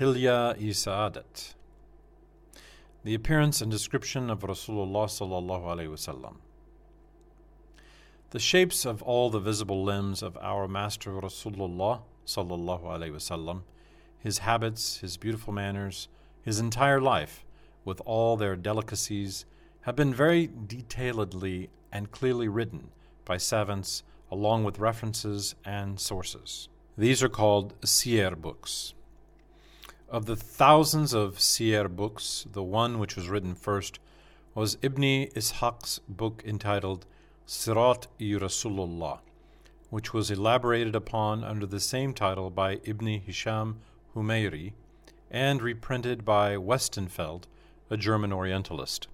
Hilya i Sa'adat. The appearance and description of Rasulullah sallallahu alaihi wasallam. The shapes of all the visible limbs of our Master Rasulullah sallallahu alaihi wasallam, his habits, his beautiful manners, his entire life, with all their delicacies, have been very detailedly and clearly written by savants along with references and sources. These are called Siyar books. Of the thousands of Siyar books, the one which was written first was Ibn Ishaq's book entitled Sirat i Rasulullah, which was elaborated upon under the same title by Ibn Hisham Humayri and reprinted by Wüstenfeld, a German Orientalist.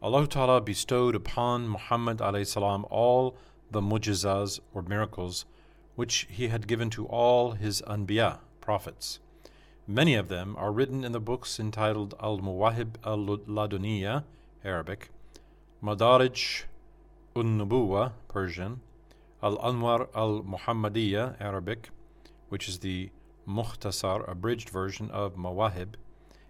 Allah Ta'ala bestowed upon Muhammad salam all the mujizas or miracles which he had given to all his anbiya, prophets. Many of them are written in the books entitled Al Mawahib al Laduniya, Arabic, Madarij un Nubuwa, Persian, Al Anwar al Muhammadiyya, Arabic, which is the Mukhtasar, abridged version of Mawahib,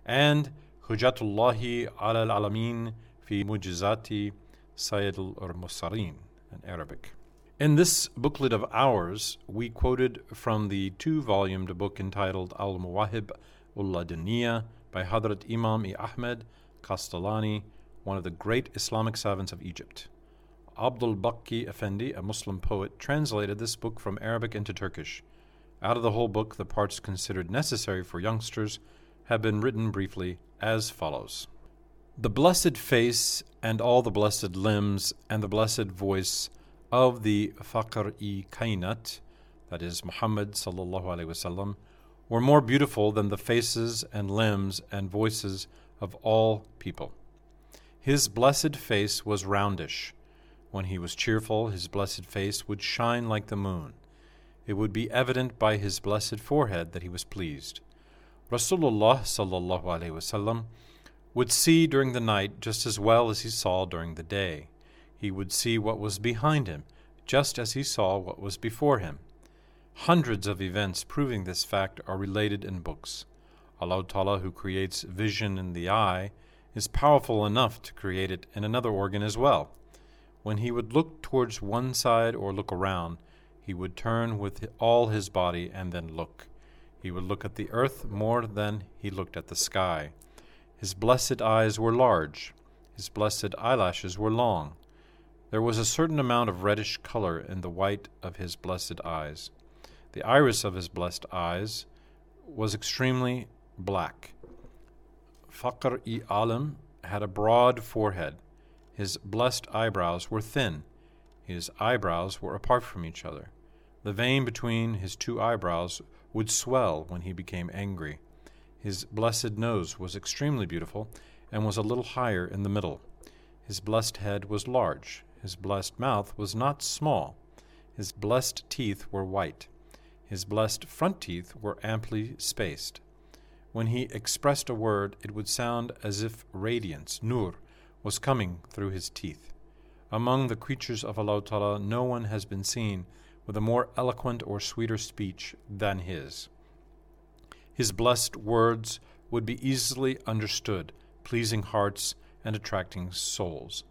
and Hujatullahi al Alamin fi Mujizati Sayyid al Mursalin, in Arabic. In this booklet of ours, we quoted from the two volumed book entitled Al Mawahib ul Laduniya by Hadrat Imam I Ahmed Kastalani, one of the great Islamic savants of Egypt. Abdul Baqi Effendi, a Muslim poet, translated this book from Arabic into Turkish. Out of the whole book, the parts considered necessary for youngsters have been written briefly as follows The blessed face and all the blessed limbs and the blessed voice of the Fakhr-i Kainat, that is Muhammad sallallahu alaihi wasallam, were more beautiful than the faces and limbs and voices of all people. His blessed face was roundish. When he was cheerful, his blessed face would shine like the moon. It would be evident by his blessed forehead that he was pleased. Rasulullah sallallahu alaihi wasallam would see during the night just as well as he saw during the day he would see what was behind him, just as he saw what was before him. Hundreds of events proving this fact are related in books. Allah Ta'ala, who creates vision in the eye, is powerful enough to create it in another organ as well. When he would look towards one side or look around, he would turn with all his body and then look. He would look at the earth more than he looked at the sky. His blessed eyes were large, his blessed eyelashes were long. There was a certain amount of reddish color in the white of his blessed eyes. The iris of his blessed eyes was extremely black. Fakhr i Alam had a broad forehead. His blessed eyebrows were thin. His eyebrows were apart from each other. The vein between his two eyebrows would swell when he became angry. His blessed nose was extremely beautiful and was a little higher in the middle. His blessed head was large. His blessed mouth was not small. His blessed teeth were white. His blessed front teeth were amply spaced. When he expressed a word, it would sound as if radiance, nur, was coming through his teeth. Among the creatures of Allah Ta'ala, no one has been seen with a more eloquent or sweeter speech than his. His blessed words would be easily understood, pleasing hearts and attracting souls.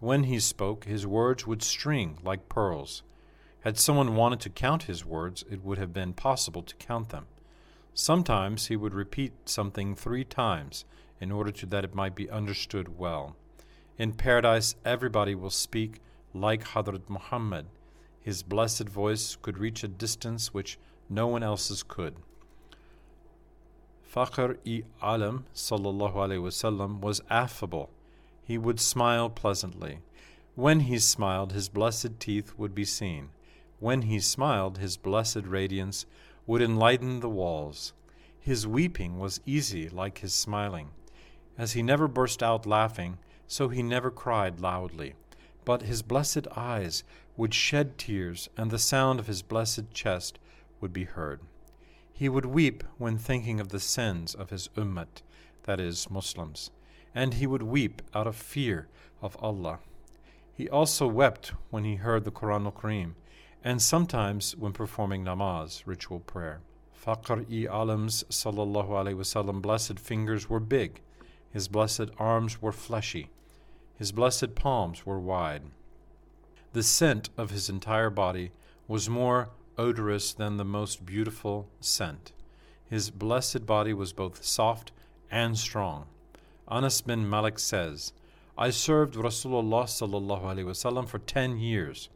When he spoke, his words would string like pearls. Had someone wanted to count his words, it would have been possible to count them. Sometimes he would repeat something three times in order to, that it might be understood well. In paradise, everybody will speak like Hadrat Muhammad. His blessed voice could reach a distance which no one else's could. Fakhr i Alam sallallahu alaihi wasallam was affable he would smile pleasantly. When he smiled, his blessed teeth would be seen. When he smiled, his blessed radiance would enlighten the walls. His weeping was easy like his smiling. As he never burst out laughing, so he never cried loudly. But his blessed eyes would shed tears, and the sound of his blessed chest would be heard. He would weep when thinking of the sins of his ummat, that is, Muslims and he would weep out of fear of Allah. He also wept when he heard the Quran al Kareem, and sometimes when performing namaz, ritual prayer. Fakhr-i Alam's sallallahu alaihi wasallam blessed fingers were big, his blessed arms were fleshy, his blessed palms were wide. The scent of his entire body was more odorous than the most beautiful scent. His blessed body was both soft and strong. Anas bin Malik says, I served Rasulullah sallallahu alaihi wasallam for ten years.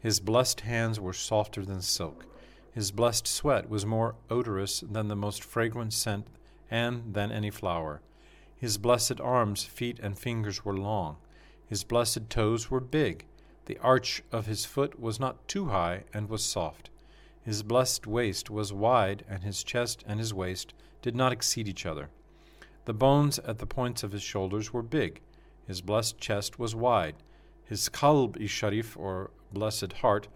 His blessed hands were softer than silk. His blessed sweat was more odorous than the most fragrant scent and than any flower. His blessed arms, feet, and fingers were long. His blessed toes were big. The arch of his foot was not too high and was soft. His blessed waist was wide, and his chest and his waist did not exceed each other. The bones at the points of his shoulders were big. His blessed chest was wide. His kalb i sharif, or blessed heart,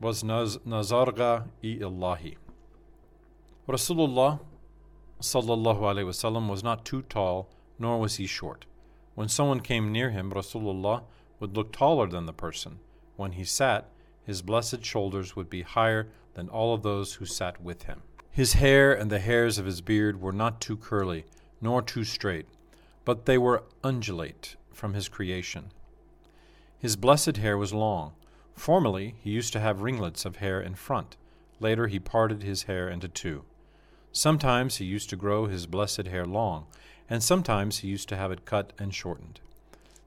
was naz- nazarga i illahi. Rasulullah sallallahu alaihi wasallam was not too tall, nor was he short. When someone came near him, Rasulullah would look taller than the person. When he sat, his blessed shoulders would be higher than all of those who sat with him. His hair and the hairs of his beard were not too curly, nor too straight, but they were undulate from his creation. His blessed hair was long. Formerly, he used to have ringlets of hair in front. Later, he parted his hair into two. Sometimes he used to grow his blessed hair long, and sometimes he used to have it cut and shortened.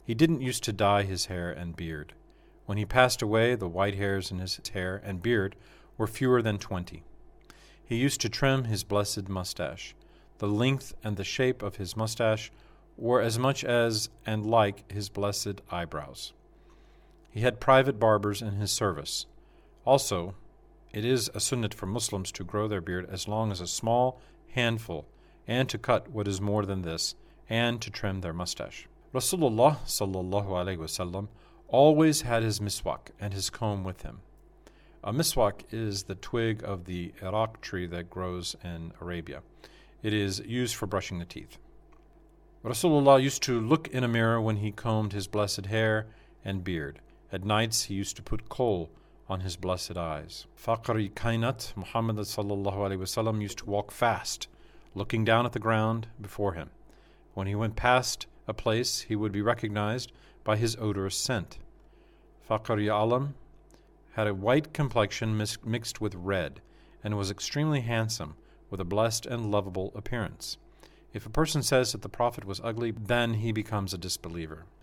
He didn't used to dye his hair and beard. When he passed away, the white hairs in his hair and beard were fewer than twenty. He used to trim his blessed mustache. The length and the shape of his mustache were as much as and like his blessed eyebrows. He had private barbers in his service. Also, it is a sunnat for Muslims to grow their beard as long as a small handful, and to cut what is more than this, and to trim their mustache. Rasulullah sallallahu alaihi wasallam always had his miswak and his comb with him. A miswak is the twig of the arak tree that grows in Arabia. It is used for brushing the teeth. Rasulullah used to look in a mirror when he combed his blessed hair and beard. At nights he used to put kohl on his blessed eyes. Fakhri Kainat, Muhammad wasallam, used to walk fast, looking down at the ground before him. When he went past a place, he would be recognized by his odorous scent. Fakhri Alam had a white complexion mixed with red, and was extremely handsome, with a blessed and lovable appearance. If a person says that the Prophet was ugly, then he becomes a disbeliever.